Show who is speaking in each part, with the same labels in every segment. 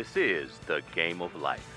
Speaker 1: This is the Game of Life.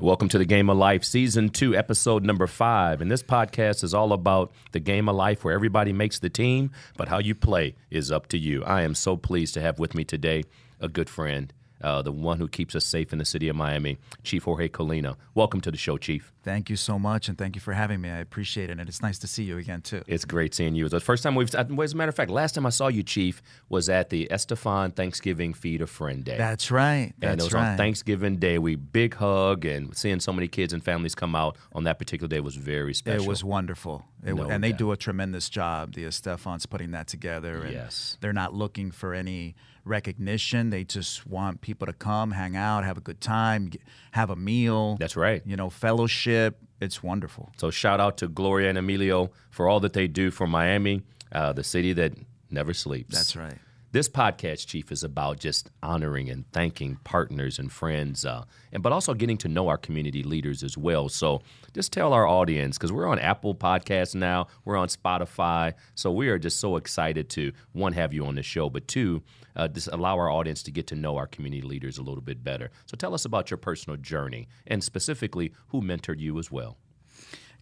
Speaker 2: Welcome to the Game of Life, Season 2, Episode number 5. And this podcast is all about the game of life where everybody makes the team, but how you play is up to you. I am so pleased to have with me today a good friend, uh, the one who keeps us safe in the city of Miami, Chief Jorge Colina. Welcome to the show, Chief.
Speaker 3: Thank you so much, and thank you for having me. I appreciate it, and it's nice to see you again too.
Speaker 2: It's great seeing you. It's the first time we've. As a matter of fact, last time I saw you, Chief, was at the Estefan Thanksgiving Feed a Friend Day.
Speaker 3: That's right. That's
Speaker 2: and it was
Speaker 3: right.
Speaker 2: on Thanksgiving Day. We big hug and seeing so many kids and families come out on that particular day was very special.
Speaker 3: It was wonderful. It,
Speaker 2: No
Speaker 3: and they do a tremendous job. The Estefan's putting that together. And
Speaker 2: Yes.
Speaker 3: They're not looking for any recognition. They just want people to come, hang out, have a good time, have a meal.
Speaker 2: That's right.
Speaker 3: You know, fellowship. It's wonderful.
Speaker 2: So shout out to Gloria and Emilio for all that they do for Miami, uh, the city that never sleeps.
Speaker 3: That's right.
Speaker 2: This podcast, Chief, is about just honoring and thanking partners and friends, uh, and but also getting to know our community leaders as well. So just tell our audience because we're on Apple Podcasts now, we're on Spotify, so we are just so excited to one have you on the show, but two uh, just allow our audience to get to know our community leaders a little bit better. So tell us about your personal journey and specifically who mentored you as well.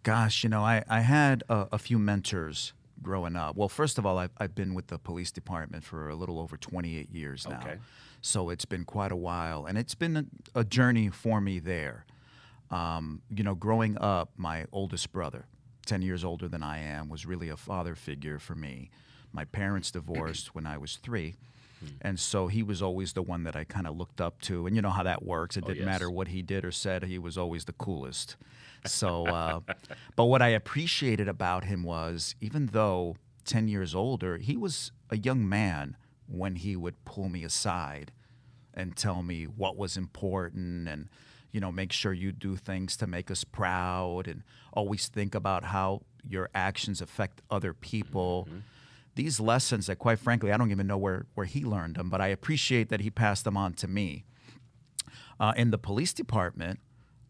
Speaker 3: Gosh, you know, I, I had a, a few mentors growing up. Well, first of all, I've, I've been with the police department for a little over 28 years now.
Speaker 2: Okay.
Speaker 3: So it's been quite a while. And it's been a, a journey for me there. Um, you know, growing up, my oldest brother, 10 years older than I am, was really a father figure for me. My parents divorced when I was three. And so he was always the one that I kind of looked up to. And you know how that works. It didn't
Speaker 2: yes.
Speaker 3: matter what he did or said, he was always the coolest. So, uh, but what I appreciated about him was even though 10 years older, he was a young man when he would pull me aside and tell me what was important and, you know, make sure you do things to make us proud and always think about how your actions affect other people. These lessons that, quite frankly, I don't even know where, where he learned them, but I appreciate that he passed them on to me. Uh, in the police department,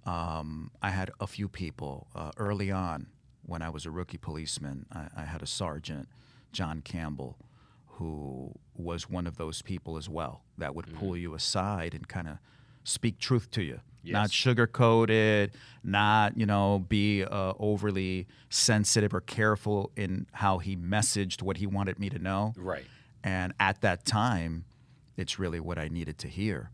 Speaker 3: um, I had a few people uh, early on when I was a rookie policeman. I, I had a sergeant, John Campbell, who was one of those people as well that would pull you aside and kind of speak truth to you. Not
Speaker 2: Yes.
Speaker 3: sugarcoat it, not you know be uh, overly sensitive or careful in how he messaged what he wanted me to know.
Speaker 2: Right.
Speaker 3: And at that time, it's really what I needed to hear.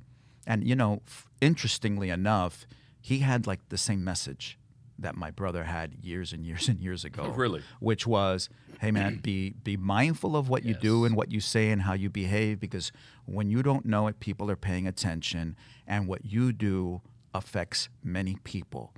Speaker 3: And, you know, f- interestingly enough, he had like the same message that my brother had years and years and years ago.
Speaker 2: Oh, really?
Speaker 3: Which was, hey, man, be, be mindful of what you do and what you say and how you behave because when you don't know it, people are paying attention. And what you do affects many people.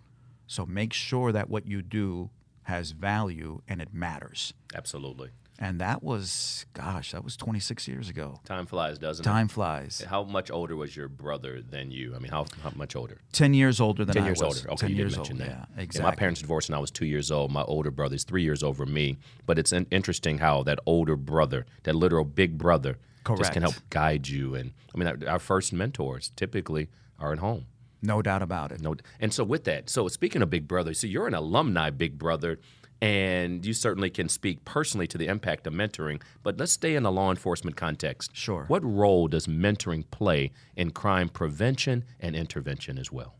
Speaker 3: So make sure that what you do has value and it matters.
Speaker 2: Absolutely.
Speaker 3: And that was, gosh, that was 26 years ago.
Speaker 2: Time flies, doesn't it?
Speaker 3: Time flies.
Speaker 2: How much older was your brother than you? I mean, how, how much older?
Speaker 3: 10 years older than
Speaker 2: 10
Speaker 3: I
Speaker 2: years
Speaker 3: was.
Speaker 2: older. Okay,
Speaker 3: 10
Speaker 2: you
Speaker 3: years
Speaker 2: did mention
Speaker 3: old.
Speaker 2: that.
Speaker 3: Yeah,
Speaker 2: Yeah,
Speaker 3: exactly.
Speaker 2: my parents divorced when I was two years old. My older brother is three years over me. But it's in- interesting how that older brother, that literal big brother, just can help guide you. And I mean, our, our first mentors typically are at home.
Speaker 3: No doubt about it.
Speaker 2: No, and so with that, so speaking of Big Brother, so you're an alumni Big Brother, and you certainly can speak personally to the impact of mentoring. But let's stay in the law enforcement context.
Speaker 3: Sure.
Speaker 2: What role does mentoring play in crime prevention and intervention as well?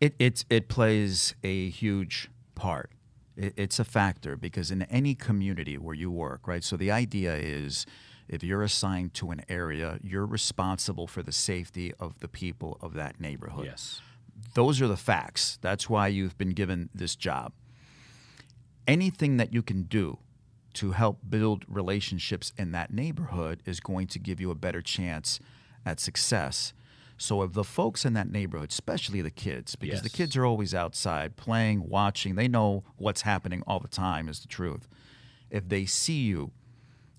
Speaker 3: It, it, it plays a huge part. It, it's a factor because in any community where you work, right? So the idea is if you're assigned to an area, you're responsible for the safety of the people of that neighborhood.
Speaker 2: Yes.
Speaker 3: Those are the facts. That's why you've been given this job. Anything that you can do to help build relationships in that neighborhood is going to give you a better chance at success. So, if the folks in that neighborhood, especially the kids, because the kids are always outside playing, watching, they know what's happening all the time, is the truth. If they see you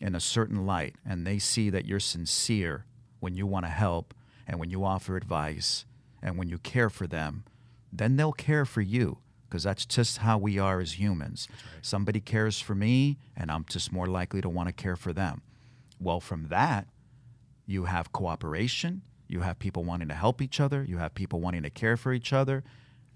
Speaker 3: in a certain light and they see that you're sincere when you want to help and when you offer advice and when you care for them, then they'll care for you because that's just how we are as humans. Somebody cares for me and I'm just more likely to want to care for them. Well, from that, you have cooperation, you have people wanting to help each other, you have people wanting to care for each other,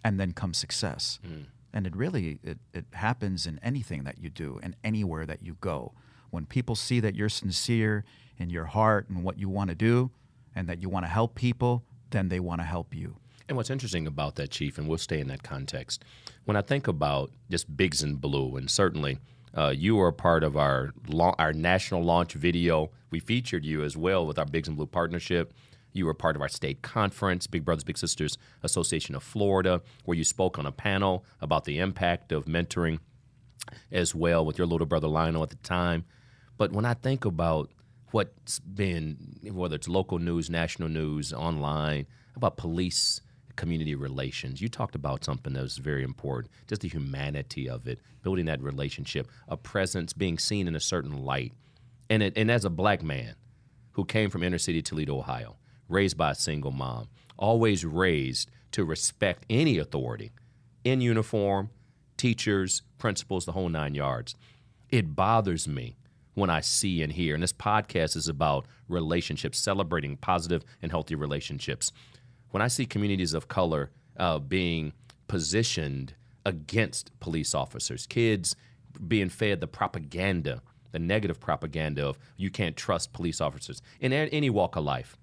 Speaker 3: and then comes success. Hmm. And it really it, it happens in anything that you do and anywhere that you go. When people see that you're sincere in your heart and what you want to do and that you want to help people, then they want to help you.
Speaker 2: And what's interesting about that, Chief, and we'll stay in that context, when I think about just Bigs in Blue, and certainly uh, you were a part of our our national launch video. We featured you as well with our Bigs in Blue partnership. You were part of our state conference, Big Brothers Big Sisters Association of Florida, where you spoke on a panel about the impact of mentoring as well with your little brother Lionel at the time. But when I think about what's been, whether it's local news, national news, online, about police community relations. You talked about something that was very important, just the humanity of it, building that relationship, a presence, being seen in a certain light. And, it, and as a black man who came from inner city Toledo, Ohio, raised by a single mom, always raised to respect any authority in uniform, teachers, principals, the whole nine yards. It bothers me when I see and hear, and this podcast is about relationships, celebrating positive and healthy relationships. When I see communities of color uh, being positioned against police officers, kids being fed the propaganda, the negative propaganda of you can't trust police officers in any walk of life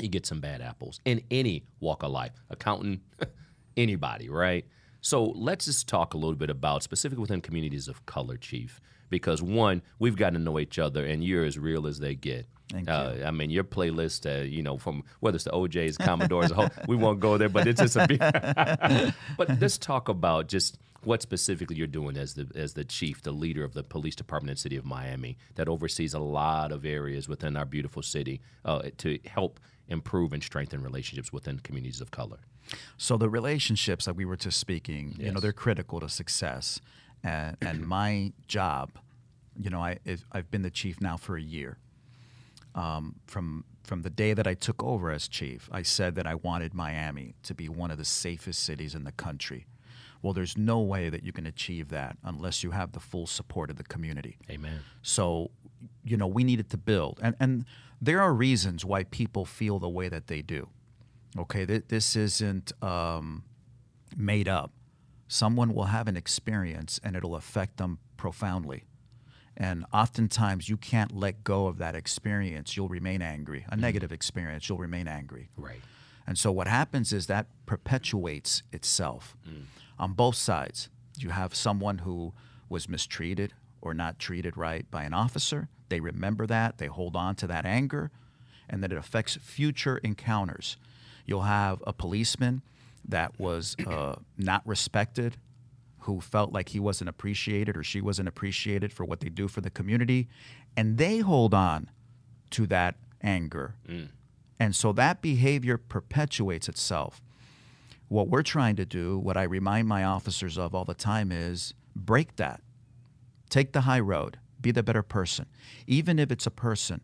Speaker 2: you get some bad apples in any walk of life, accountant, anybody, right? So let's just talk a little bit about specifically within communities of color, Chief, because one, we've gotten to know each other, and you're as real as they get.
Speaker 3: Thank
Speaker 2: uh,
Speaker 3: you.
Speaker 2: I mean, your playlist, uh, you know, from whether it's the OJ's, Commodores, whole, we won't go there, but it's just a big. but let's talk about just what specifically you're doing as the as the chief, the leader of the police department in the city of Miami that oversees a lot of areas within our beautiful city uh, to help improve and strengthen relationships within communities of color.
Speaker 3: So the relationships that we were just speaking, you know, they're critical to success. And, and my job, you know, I, I've been the chief now for a year. Um, from from the day that I took over as chief, I said that I wanted Miami to be one of the safest cities in the country. Well, there's no way that you can achieve that unless you have the full support of the community.
Speaker 2: Amen.
Speaker 3: So, you know, we needed to build. And, and there are reasons why people feel the way that they do. Okay, th- this isn't um, made up. Someone will have an experience and it'll affect them profoundly. And oftentimes you can't let go of that experience. You'll remain angry. A negative experience, you'll remain angry.
Speaker 2: Right.
Speaker 3: And so what happens is that perpetuates itself on both sides. You have someone who was mistreated or not treated right by an officer. They remember that, they hold on to that anger, and that it affects future encounters. You'll have a policeman that was uh, not respected, who felt like he wasn't appreciated or she wasn't appreciated for what they do for the community, and they hold on to that anger. And so that behavior perpetuates itself. What we're trying to do, what I remind my officers of all the time is break that. Take the high road. Be the better person. Even if it's a person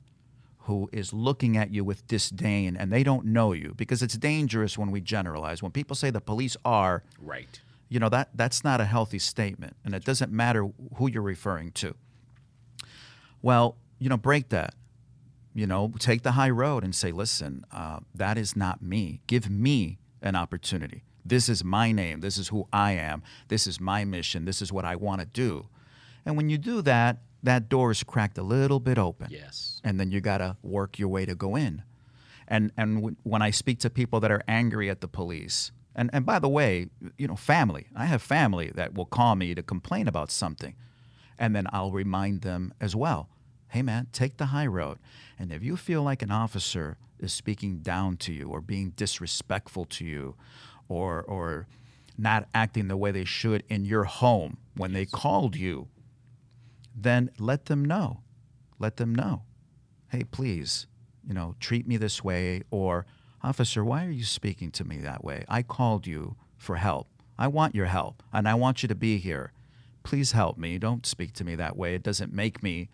Speaker 3: who is looking at you with disdain and they don't know you, because it's dangerous when we generalize. When people say the police are,
Speaker 2: Right.
Speaker 3: you know that that's not a healthy statement and it doesn't matter who you're referring to well you know break that you know take the high road and say listen uh, that is not me give me an opportunity this is my name this is who i am this is my mission this is what i want to do and when you do that that door is cracked a little bit open
Speaker 2: Yes.
Speaker 3: and then you got to work your way to go in. And and w- when I speak to people that are angry at the police, and and by the way, you know, family. I have family that will call me to complain about something, and then I'll remind them as well. Hey man, take the high road. And if you feel like an officer is speaking down to you or being disrespectful to you, or or not acting the way they should in your home when they called you, then let them know. Let them know. Hey, please, you know, treat me this way. Or, officer, why are you speaking to me that way? I called you for help. I want your help and I want you to be here. Please help me. Don't speak to me that way. It doesn't make me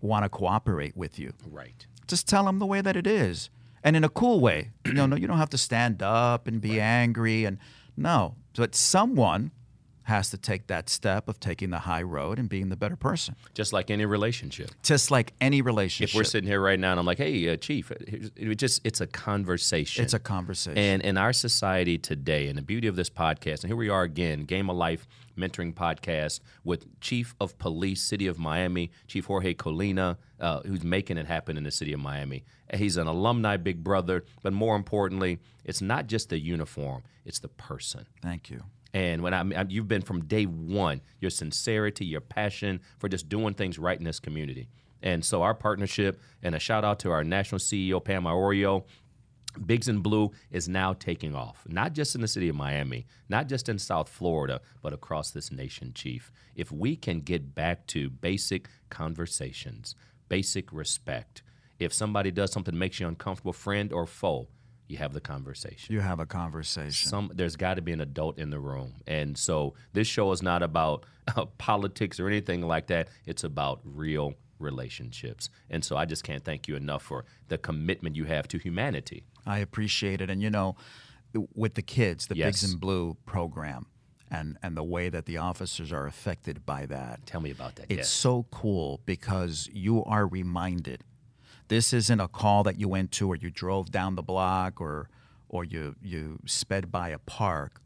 Speaker 3: want to cooperate with you.
Speaker 2: Right.
Speaker 3: Just tell them the way that it is. And in a cool way. You know, no, you don't have to stand up and be angry and no. But someone has to take that step of taking the high road and being the better person.
Speaker 2: Just like any relationship.
Speaker 3: Just like any relationship.
Speaker 2: If we're sitting here right now and I'm like, hey, uh, Chief, it, it just it's a conversation.
Speaker 3: it's a conversation.
Speaker 2: And in our society today, and the beauty of this podcast, and here we are again, Game of Life Mentoring Podcast with Chief of Police, City of Miami, Chief Jorge Colina, uh, who's making it happen in the city of Miami. He's an alumni big brother, but more importantly, it's not just the uniform, it's the person.
Speaker 3: Thank you.
Speaker 2: And when I, you've been from day one, your sincerity, your passion for just doing things right in this community. And so our partnership, and a shout out to our national CEO Pam Iorio, Bigs in Blue is now taking off, not just in the city of Miami, not just in South Florida, but across this nation, Chief. If we can get back to basic conversations, basic respect, if somebody does something that makes you uncomfortable, friend or foe, you have the conversation.
Speaker 3: You have a conversation.
Speaker 2: Some there's got to be an adult in the room, and so this show is not about uh, politics or anything like that. It's about real relationships, and so I just can't thank you enough for the commitment you have to humanity.
Speaker 3: I appreciate it. And you know, with the kids, the
Speaker 2: Yes.
Speaker 3: Bigs in Blue program, and and the way that the officers are affected by that.
Speaker 2: Tell me about that.
Speaker 3: It's
Speaker 2: yes.
Speaker 3: so cool because you are reminded. This isn't a call that you went to or you drove down the block or or you you sped by a park.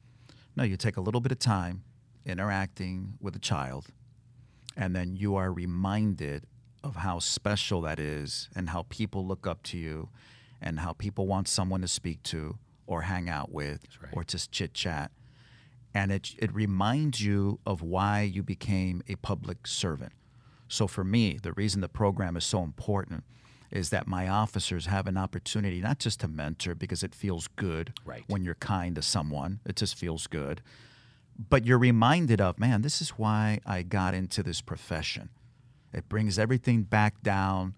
Speaker 3: No, you take a little bit of time interacting with a child and then you are reminded of how special that is and how people look up to you and how people want someone to speak to or hang out with
Speaker 2: right.
Speaker 3: or just chit chat and it it reminds you of why you became a public servant. So for me, the reason the program is so important is that my officers have an opportunity not just to mentor because it feels good
Speaker 2: Right.
Speaker 3: when you're kind to someone, it just feels good. But you're reminded of, man, this is why I got into this profession. It brings everything back down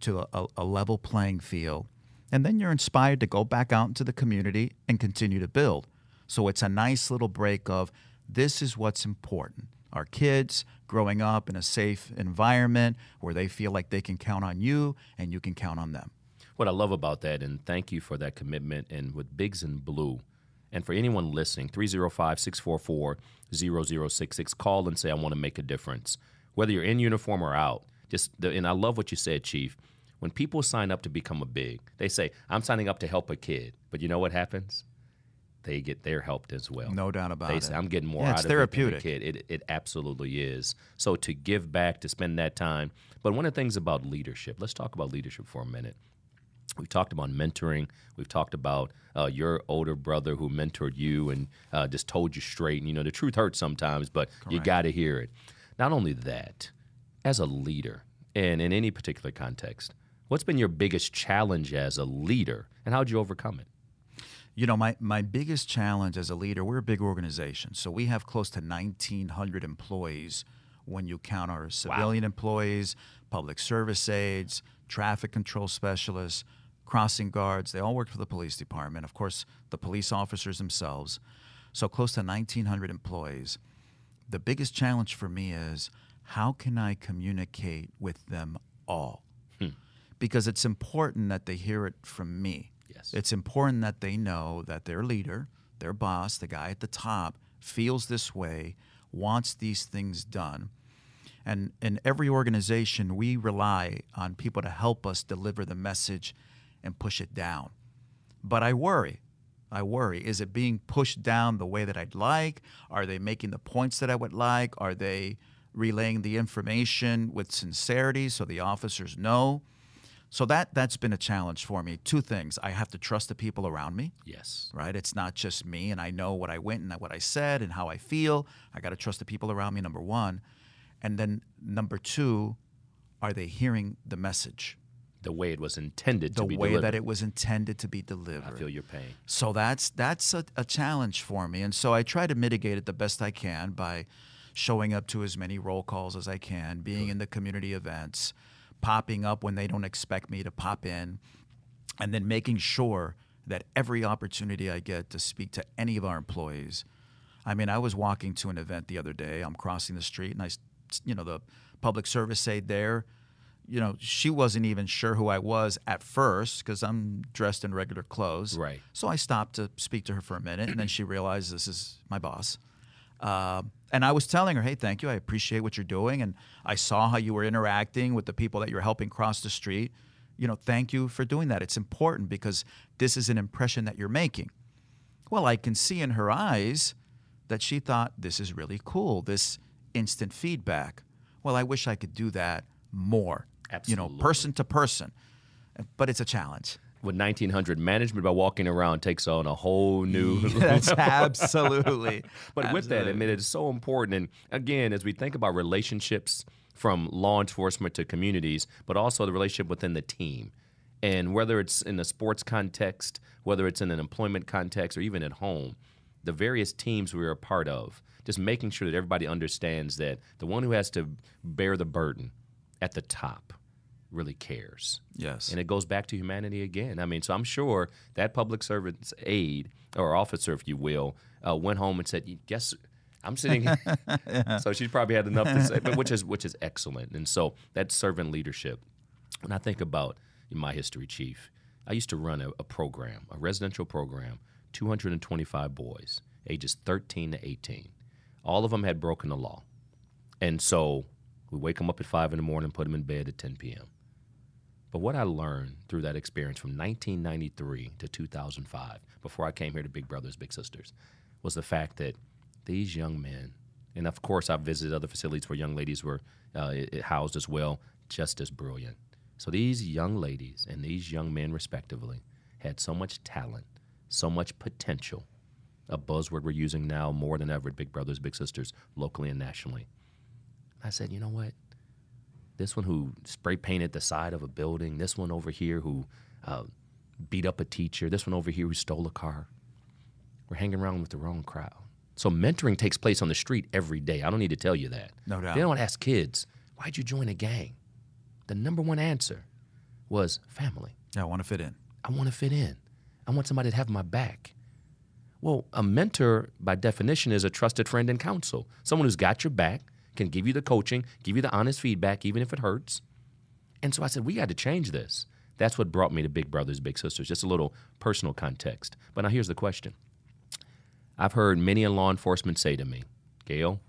Speaker 3: to a, a, a level playing field. And then you're inspired to go back out into the community and continue to build. So it's a nice little break of this is what's important. Our kids growing up in a safe environment where they feel like they can count on you and you can count on them.
Speaker 2: What I love about that, and thank you for that commitment, and with Bigs in Blue, and for anyone listening, 305 644 0066, call and say, I want to make a difference. Whether you're in uniform or out, just the, and I love what you said, Chief. When people sign up to become a big, they say, I'm signing up to help a kid. But you know what happens? They get their helped as well.
Speaker 3: No doubt about
Speaker 2: they
Speaker 3: it.
Speaker 2: Say, I'm getting more
Speaker 3: Yeah,
Speaker 2: out
Speaker 3: it's
Speaker 2: of it than the
Speaker 3: therapeutic.
Speaker 2: It, it absolutely is. So to give back, to spend that time. But one of the things about leadership, let's talk about leadership for a minute. We've talked about mentoring. We've talked about uh, your older brother who mentored you and uh, just told you straight. And you know, the truth hurts sometimes, but you got to hear it. Not only that, as a leader, and in any particular context, what's been your biggest challenge as a leader, and how'd you overcome it?
Speaker 3: You know, my, my biggest challenge as a leader, we're a big organization. So we have close to 1,900 employees when you count our civilian employees, public service aides, traffic control specialists, crossing guards. They all work for the police department. Of course, the police officers themselves. So close to 1,900 employees. The biggest challenge for me is how can I communicate with them all? Hmm. Because it's important that they hear it from me.
Speaker 2: Yes.
Speaker 3: It's important that they know that their leader, their boss, the guy at the top, feels this way, wants these things done. And in every organization, we rely on people to help us deliver the message and push it down. But I worry. I worry. Is it being pushed down the way that I'd like? Are they making the points that I would like? Are they relaying the information with sincerity so the officers know? So that that's been a challenge for me. Two things. I have to trust the people around me
Speaker 2: Yes.
Speaker 3: right? It's not just me, and I know what I went and what I said and how I feel. I got to trust the people around me, number one. And then number two, are they hearing the message
Speaker 2: The way it was intended
Speaker 3: the
Speaker 2: to be
Speaker 3: way
Speaker 2: delivered.
Speaker 3: that it was intended to be delivered?
Speaker 2: I feel your pain.
Speaker 3: So that's that's a, a challenge for me, and so I try to mitigate it the best I can by showing up to as many roll calls as I can, being in the community events, popping up when they don't expect me to pop in, and then making sure that every opportunity I get to speak to any of our employees. I mean, I was walking to an event the other day. I'm crossing the street, and I, you know, the public service aide there. You know, she wasn't even sure who I was at first because I'm dressed in regular clothes.
Speaker 2: Right.
Speaker 3: So I stopped to speak to her for a minute, and then she realized this is my boss. Um, And I was telling her, hey, thank you. I appreciate what you're doing. And I saw how you were interacting with the people that you're helping cross the street. You know, thank you for doing that. It's important because this is an impression that you're making. Well, I can see in her eyes that she thought this is really cool, this instant feedback. Well, I wish I could do that more, you know, person to person. But it's a challenge.
Speaker 2: With 1900, management by walking around takes on a whole new.
Speaker 3: That's absolutely.
Speaker 2: But with that, I mean, it's so important. And again, as we think about relationships from law enforcement to communities, but also the relationship within the team. And whether it's in a sports context, whether it's in an employment context, or even at home, the various teams we're a part of, just making sure that everybody understands that the one who has to bear the burden at the top really cares.
Speaker 3: Yes.
Speaker 2: And it goes back to humanity again. I mean, so I'm sure that public servant's aide or officer, if you will, uh, went home and said, "Guess I'm sitting." here." So she probably had enough to say, but which is which is excellent. And so that servant leadership. When I think about my history, chief, I used to run a, a program, a residential program, 225 boys, ages 13 to 18. All of them had broken the law, and so we wake them up at five in the morning, put them in bed at 10 p.m. But what I learned through that experience from 1993 to 2005, before I came here to Big Brothers Big Sisters, was the fact that these young men, and of course I've visited other facilities where young ladies were uh, i- i- housed as well, just as brilliant. So these young ladies and these young men, respectively, had so much talent, so much potential, a buzzword we're using now more than ever at Big Brothers Big Sisters, locally and nationally. I said, you know what? This one who spray painted the side of a building, this one over here who uh, beat up a teacher, this one over here who stole a car. We're hanging around with the wrong crowd. So mentoring takes place on the street every day. I don't need to tell you that.
Speaker 3: No doubt.
Speaker 2: They don't ask kids, why'd you join a gang? The number one answer was family.
Speaker 3: Yeah, I want to fit in.
Speaker 2: I want to fit in. I want somebody to have my back. Well, a mentor, by definition, is a trusted friend and counsel. Someone who's got your back, can give you the coaching, give you the honest feedback, even if it hurts. And so I said, we got to change this. That's what brought me to Big Brothers Big Sisters, just a little personal context. But now here's the question I've heard many in law enforcement say to me, Gail,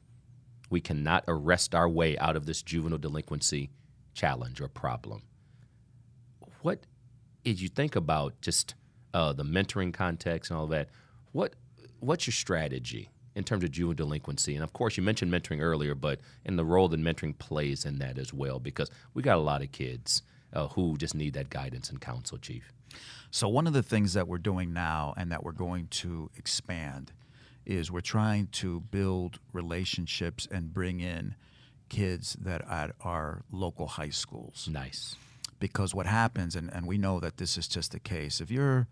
Speaker 2: we cannot arrest our way out of this juvenile delinquency challenge or problem. What, as you think about just uh, the mentoring context and all that, what what's your strategy in terms of juvenile delinquency? And of course, you mentioned mentoring earlier, but in the role that mentoring plays in that as well, because we got a lot of kids uh, who just need that guidance and counsel, Chief.
Speaker 3: So one of the things that we're doing now and that we're going to expand is we're trying to build relationships and bring in kids that at our local high schools.
Speaker 2: Nice.
Speaker 3: Because what happens, and, and we know that this is just the case, if you're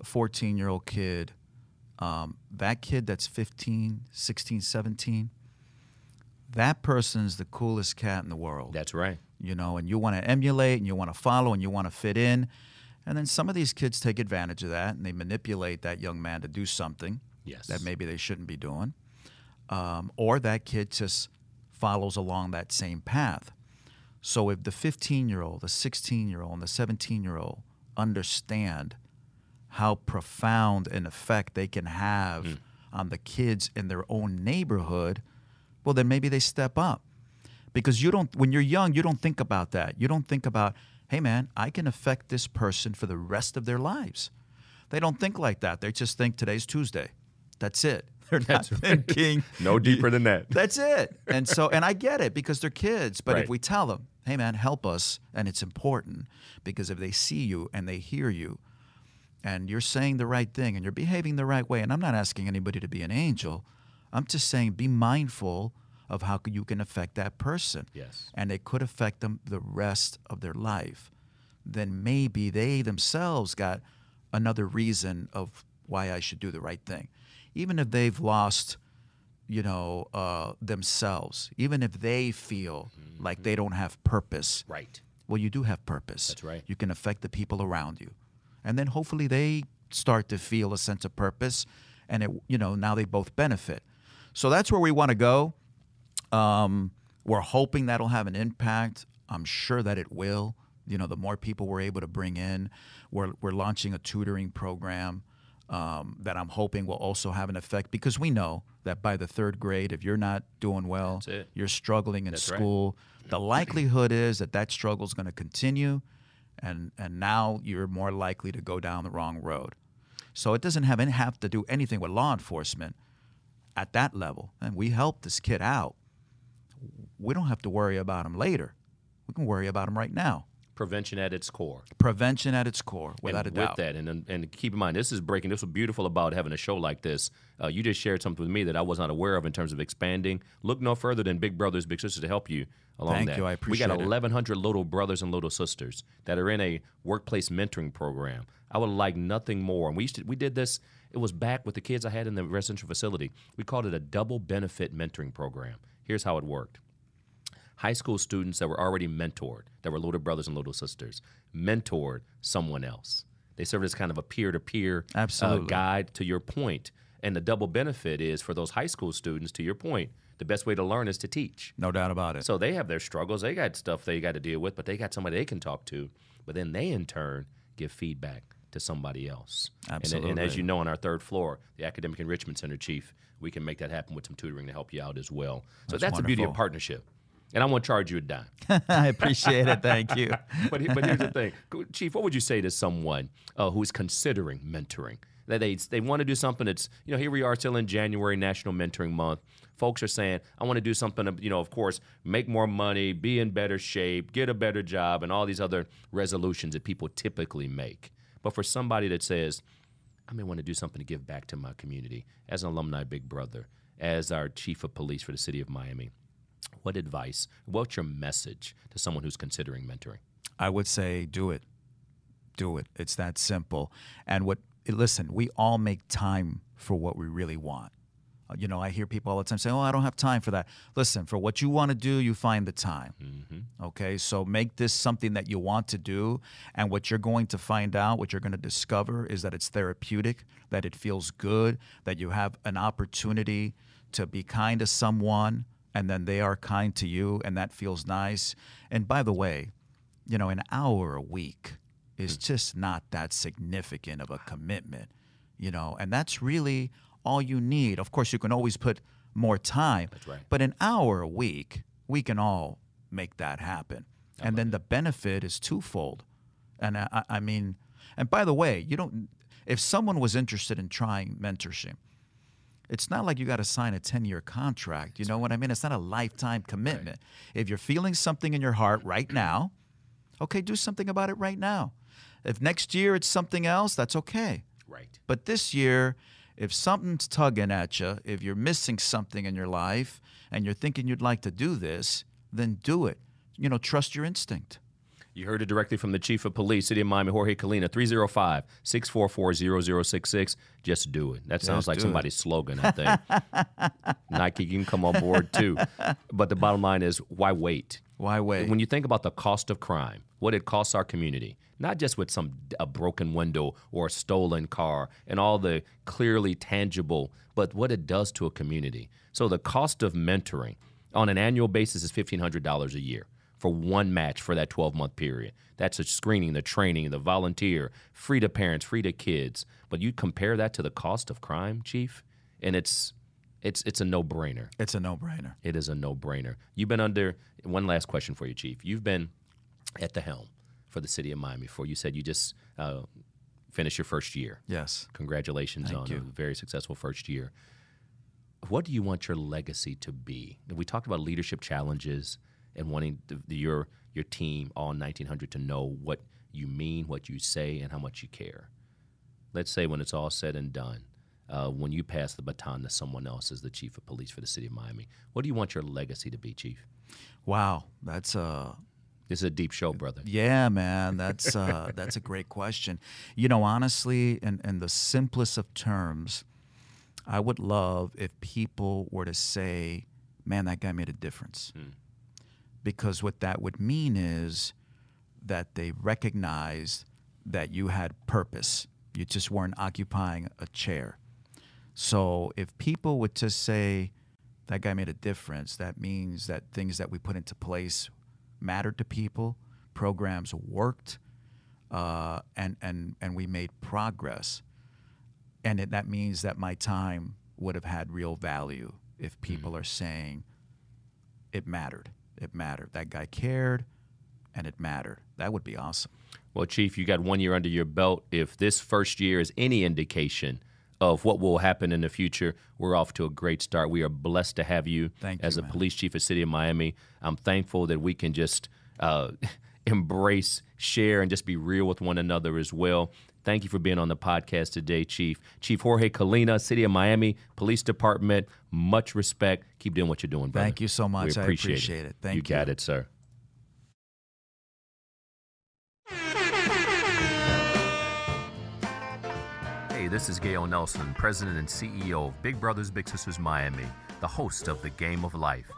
Speaker 3: a 14 year old kid, um, that kid that's 15, 16, 17, that person's the coolest cat in the world
Speaker 2: That's right.
Speaker 3: you know, and you want to emulate and you want to follow and you want to fit in. And then some of these kids take advantage of that and they manipulate that young man to do something
Speaker 2: Yes.
Speaker 3: that maybe they shouldn't be doing. Um, or that kid just follows along that same path. So if the 15 year old, the 16 year old, and the 17 year old understand how profound an effect they can have mm. on the kids in their own neighborhood, well, then maybe they step up. Because you don't, when you're young, you don't think about that. You don't think about, hey, man, I can affect this person for the rest of their lives. They don't think like that. They just think today's Tuesday. That's it. They're not thinking.
Speaker 2: No deeper than that.
Speaker 3: That's it. And so, and I get it because they're kids. But
Speaker 2: Right.
Speaker 3: if we tell them, hey, man, help us, and it's important because if they see you and they hear you and you're saying the right thing and you're behaving the right way, and I'm not asking anybody to be an angel, I'm just saying be mindful of how you can affect that person.
Speaker 2: Yes.
Speaker 3: And it could affect them the rest of their life. Then maybe they themselves got another reason of why I should do the right thing. Even if they've lost you know, uh, themselves, even if they feel like they don't have purpose.
Speaker 2: Right.
Speaker 3: Well, you do have purpose.
Speaker 2: That's right.
Speaker 3: You can affect the people around you, and then hopefully they start to feel a sense of purpose, and it, you know, now they both benefit. So that's where we want to go. Um, we're hoping that'll have an impact. I'm sure that it will. You know, the more people we're able to bring in, we're we're launching a tutoring program um, that I'm hoping will also have an effect because we know that by the third grade, if you're not doing well, you're struggling in
Speaker 2: That's right.
Speaker 3: school, the likelihood is that that struggle is going to continue, and and now you're more likely to go down the wrong road. So it doesn't have any, have to do anything with law enforcement at that level. And we help this kid out. We don't have to worry about him later. We can worry about him right now.
Speaker 2: Prevention at its core.
Speaker 3: Prevention at its core, without
Speaker 2: and
Speaker 3: a
Speaker 2: with
Speaker 3: doubt.
Speaker 2: that, and, and keep in mind, this is breaking. This was beautiful about having a show like this. Uh, you just shared something with me that I was not aware of in terms of expanding. Look no further than Big Brothers Big Sisters to help you along
Speaker 3: Thank
Speaker 2: that.
Speaker 3: you, I appreciate.
Speaker 2: we got
Speaker 3: appreciate it.
Speaker 2: 1,100 little brothers and little sisters that are in a workplace mentoring program. I would like nothing more. And we used to, we did this. It was back with the kids I had in the residential facility. We called it a double benefit mentoring program. Here's how it worked high school students that were already mentored, that were little brothers and little sisters, mentored someone else. They served as kind of a peer to peer guide to your point. And the double benefit is for those high school students, to your point, the best way to learn is to teach.
Speaker 3: No doubt about it.
Speaker 2: So they have their struggles, they got stuff they got to deal with, but they got somebody they can talk to. But then they, in turn, give feedback to somebody else. And- And, as you know, on our third floor, the Academic Enrichment Center chief, we can make that happen with some tutoring to help you out as well. So that's,
Speaker 3: That's
Speaker 2: the beauty of partnership. And I won't charge you a dime.
Speaker 3: I appreciate it. Thank you.
Speaker 2: but, but here's the thing, Chief. What would you say to someone uh, who is considering mentoring? That they they want to do something that's you know here we are still in January National Mentoring Month. Folks are saying I want to do something to, you know of course make more money, be in better shape, get a better job, and all these other resolutions that people typically make. But for somebody that says I may want to do something to give back to my community as an alumni big brother, as our chief of police for the city of Miami, what advice? What's your message to someone who's considering mentoring?
Speaker 3: I would say do it. Do it. It's that simple. And what listen, we all make time for what we really want. Uh, You know, I hear people all the time say, "Oh, I don't have time for that." Listen, for what you want to do, you find the time. Okay, so make this something that you want to do, and what you're going to find out, what you're going to discover, is that it's therapeutic, that it feels good, that you have an opportunity to be kind to someone, and then they are kind to you, and that feels nice. And by the way, you know, an hour a week is just not that significant of a commitment, you know, and that's really all you need. Of course, you can always put more time,
Speaker 2: That's right.
Speaker 3: but an hour a week, we can all make that happen. And then the benefit is twofold. And I, I I mean, and by the way, you don't, if someone was interested in trying mentorship, it's not like you got to sign a 10 year contract. You know what I mean? It's not a lifetime commitment. If you're feeling something in your heart right mm-hmm. now, okay, do something about it right now. If next year it's something else, that's okay.
Speaker 2: Right.
Speaker 3: But this year, if something's tugging at you, if you're missing something in your life and you're thinking you'd like to do this, then do it. You know, trust your instinct.
Speaker 2: You heard it directly from the Chief of Police, City of Miami, Jorge Colina, 305 644 0066. Just do it. That sounds
Speaker 3: Just
Speaker 2: like
Speaker 3: do it.
Speaker 2: somebody's slogan, I think. Nike, you can come on board too. But the bottom line is why wait?
Speaker 3: Why wait?
Speaker 2: When you think about the cost of crime, what it costs our community, not just with some a broken window or a stolen car and all the clearly tangible, but what it does to a community. So the cost of mentoring on an annual basis is fifteen hundred dollars a year for one match for that twelve month period. That's the screening, the training, the volunteer, free to parents, free to kids. But you compare that to the cost of crime, Chief, and it's it's it's a no brainer.
Speaker 3: it's a no brainer.
Speaker 2: It is a no brainer. You've been under one last question for you, Chief. You've been at the helm for the city of Miami for you said you just uh, finished your first year.
Speaker 3: Yes.
Speaker 2: Congratulations
Speaker 3: Thank
Speaker 2: on
Speaker 3: you.
Speaker 2: a very successful first year. What do you want your legacy to be? We talked about leadership challenges and wanting the, the, your your team, all 1900, to know what you mean, what you say, and how much you care. Let's say when it's all said and done, uh, when you pass the baton to someone else as the chief of police for the city of Miami, what do you want your legacy to be, Chief?
Speaker 3: Wow. That's uh
Speaker 2: This is a deep show, brother.
Speaker 3: Yeah, man, that's uh, that's a great question. You know, honestly, in, in the simplest of terms, I would love if people were to say, "Man, that guy made a difference," because what that would mean is that they recognized that you had purpose. You just weren't occupying a chair. So if people would just say, that guy made a difference, that means that things that we put into place mattered to people, programs worked, uh, and, and, and we made progress. and it, that means that my time would have had real value if people
Speaker 2: Mm.
Speaker 3: are saying it mattered. It mattered. That guy cared, and it mattered. That would be awesome.
Speaker 2: Well, Chief, you got one year under your belt. If this first year is any indication of what will happen in the future, we're off to a great start. We are blessed to have you
Speaker 3: Thank
Speaker 2: as
Speaker 3: you,
Speaker 2: a
Speaker 3: man.
Speaker 2: police chief of City of Miami. I'm thankful that we can just uh, embrace, share, and just be real with one another as well. Thank you for being on the podcast today, Chief. Chief Jorge Colina, City of Miami Police Department. Much respect. Keep doing what you're doing, brother.
Speaker 3: Thank you so much.
Speaker 2: We
Speaker 3: I
Speaker 2: appreciate,
Speaker 3: appreciate it. Thank
Speaker 2: you
Speaker 3: you.
Speaker 2: got it, sir. Hey, this is Gail Nelson, President and CEO of Big Brothers Big Sisters Miami, the host of The Game of Life.